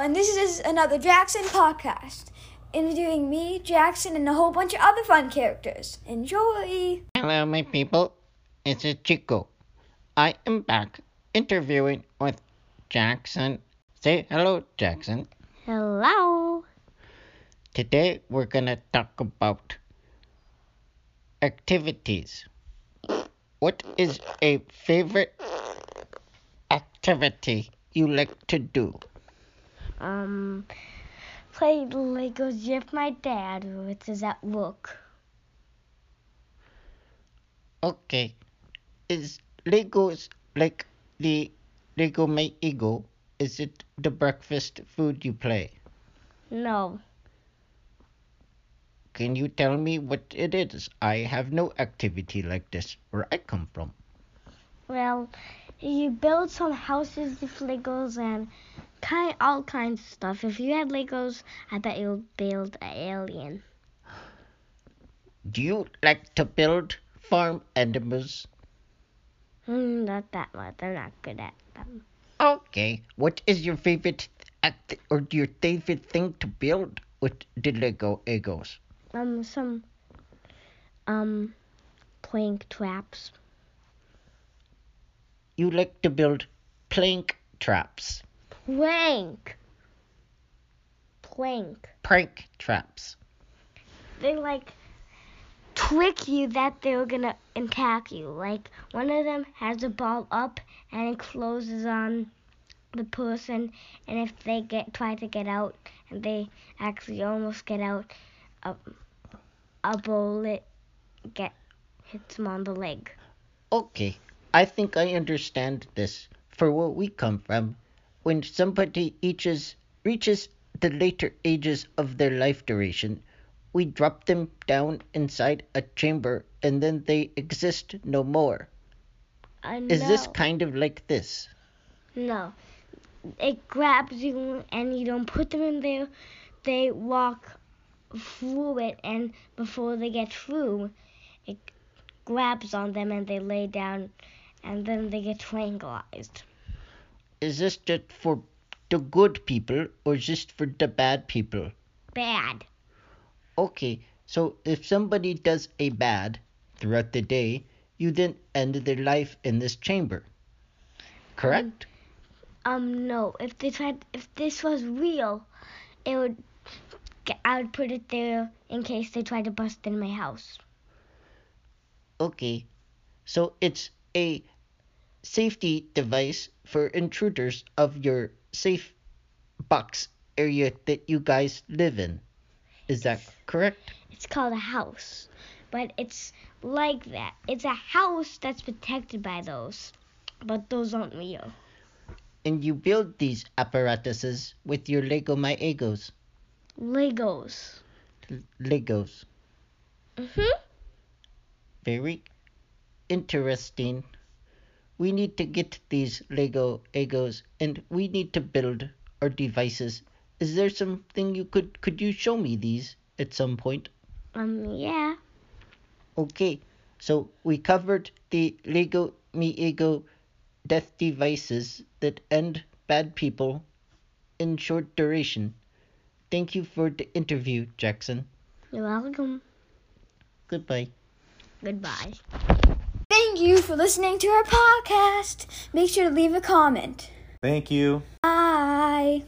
and this is another Jackson podcast, interviewing me, Jackson, and a whole bunch of other fun characters. Enjoy! Hello, my people. It's a Chico. I am back interviewing with Jackson. Say hello, Jackson. Hello. Today we're gonna talk about activities. What is a favorite activity you like to do? Um, play Legos with my dad, which is at work. Okay. Is Legos like the Lego My Ego? Is it the breakfast food you play? No. Can you tell me what it is? I have no activity like this where I come from. Well, you build some houses with Legos and kind all kinds of stuff. If you had Legos, I bet you would build an alien. Do you like to build farm animals? Hmm, not that much. I'm not good at them. Okay. What is your favorite act or your favorite thing to build with the Lego Egos? Um, some um plank traps. You like to build plank traps, Plank. Plank. prank traps. they like trick you that they're gonna attack you. Like one of them has a ball up and it closes on the person, and if they get try to get out and they actually almost get out, a a bullet get hits them on the leg. Okay, I think I understand this. For where we come from, when somebody reaches reaches the later ages of their life duration, we drop them down inside a chamber and then they exist no more. Uh, Is this kind of like this? No. It grabs you and you don't put them in there. They walk through it and before they get through, it grabs on them and they lay down and then they get tranquilized. Is this just for the good people or just for the bad people? Bad. Okay, so if somebody does a bad throughout the day, you then end their life in this chamber. Correct? Um no, if they tried if this was real, it would I would put it there in case they tried to bust in my house. Okay, so it's a safety device for intruders of your safe box area that you guys live in. Is that correct? It's called a house, but it's like that. It's a house that's protected by those, but those aren't real. And you build these apparatuses with your Lego My Egos. Legos. L- Legos. Mhm. Very interesting. We need to get these Lego Egos and we need to build our devices. Is there something you could could you show me these at some point? Um. Yeah. Okay. So we covered the Lego Me Ego death devices that end bad people in short duration. Thank you for the interview, Jackson. You're welcome. Goodbye. Goodbye. Thank you for listening to our podcast. Make sure to leave a comment. Thank you. Bye.